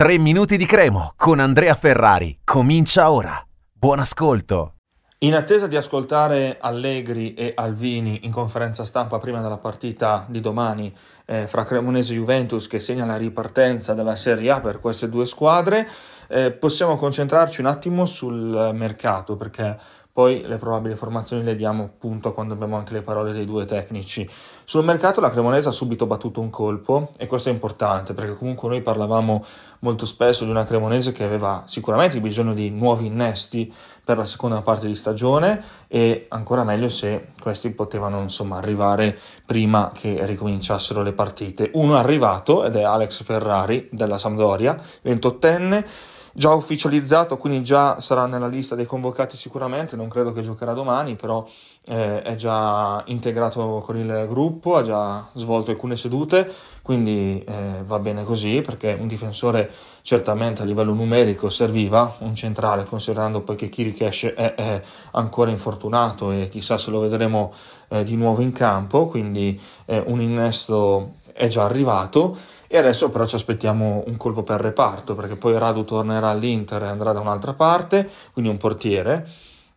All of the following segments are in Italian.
3 minuti di cremo con Andrea Ferrari. Comincia ora. Buon ascolto. In attesa di ascoltare Allegri e Alvini in conferenza stampa prima della partita di domani eh, fra Cremonese e Juventus che segna la ripartenza della Serie A per queste due squadre, eh, possiamo concentrarci un attimo sul mercato perché poi le probabili formazioni le diamo appunto quando abbiamo anche le parole dei due tecnici. Sul mercato la Cremonese ha subito battuto un colpo e questo è importante perché comunque noi parlavamo molto spesso di una Cremonese che aveva sicuramente bisogno di nuovi innesti per la seconda parte di stagione e ancora meglio se questi potevano insomma arrivare prima che ricominciassero le partite. Uno è arrivato ed è Alex Ferrari della Sampdoria, 28enne già ufficializzato, quindi già sarà nella lista dei convocati sicuramente, non credo che giocherà domani, però eh, è già integrato con il gruppo, ha già svolto alcune sedute, quindi eh, va bene così perché un difensore certamente a livello numerico serviva, un centrale considerando poi che Kirikesh è, è ancora infortunato e chissà se lo vedremo eh, di nuovo in campo, quindi eh, un innesto è già arrivato e adesso però ci aspettiamo un colpo per reparto, perché poi Radu tornerà all'Inter e andrà da un'altra parte, quindi un portiere.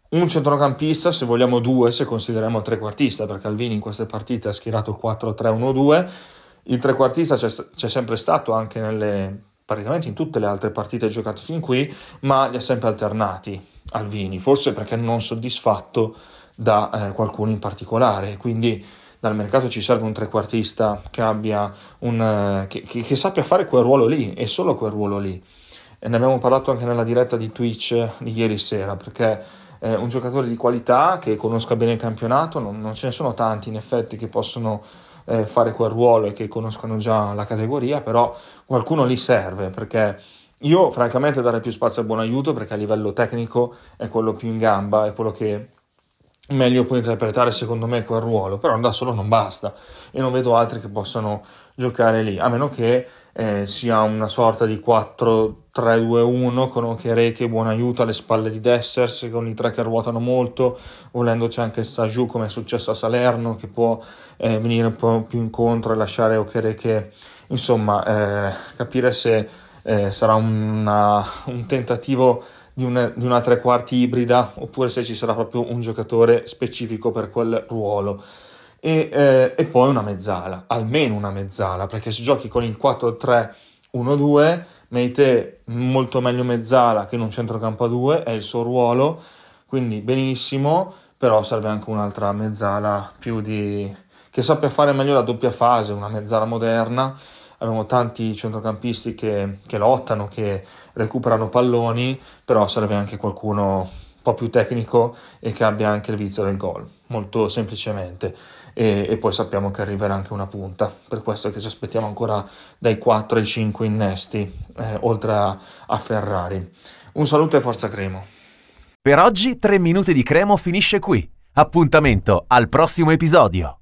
Un centrocampista, se vogliamo due, se consideriamo trequartista, perché Alvini in queste partite ha schierato il 4-3-1-2. Il trequartista c'è, c'è sempre stato anche nelle, praticamente in tutte le altre partite giocate fin qui, ma li ha sempre alternati Alvini, forse perché non soddisfatto da eh, qualcuno in particolare. Quindi dal mercato ci serve un trequartista che, un, eh, che, che, che sappia fare quel ruolo lì e solo quel ruolo lì. E ne abbiamo parlato anche nella diretta di Twitch di ieri sera perché è un giocatore di qualità che conosca bene il campionato, non, non ce ne sono tanti in effetti che possono eh, fare quel ruolo e che conoscono già la categoria, però qualcuno lì serve perché io francamente darei più spazio a buon aiuto perché a livello tecnico è quello più in gamba, è quello che meglio può interpretare secondo me quel ruolo, però da solo non basta. E non vedo altri che possano giocare lì, a meno che eh, sia una sorta di 4-3-2-1 con Okereke buon aiuto alle spalle di Dessers con i tre che ruotano molto, volendo c'è anche Saju come è successo a Salerno che può eh, venire un po' più incontro e lasciare Okereke, insomma eh, capire se eh, sarà una, un tentativo di una, di una tre quarti ibrida oppure se ci sarà proprio un giocatore specifico per quel ruolo. E, eh, e poi una mezzala, almeno una mezzala, perché se giochi con il 4-3-1-2, Meite molto meglio mezzala che in un centrocampo a 2, è il suo ruolo, quindi benissimo, però serve anche un'altra mezzala più di... che sappia fare meglio la doppia fase, una mezzala moderna abbiamo tanti centrocampisti che, che, lottano, che recuperano palloni, però serve anche qualcuno un po' più tecnico e che abbia anche il vizio del gol, molto semplicemente. E, e, poi sappiamo che arriverà anche una punta, per questo che ci aspettiamo ancora dai 4 ai 5 innesti, eh, oltre a, a Ferrari. Un saluto e forza Cremo. Per oggi 3 minuti di Cremo finisce qui. Appuntamento al prossimo episodio.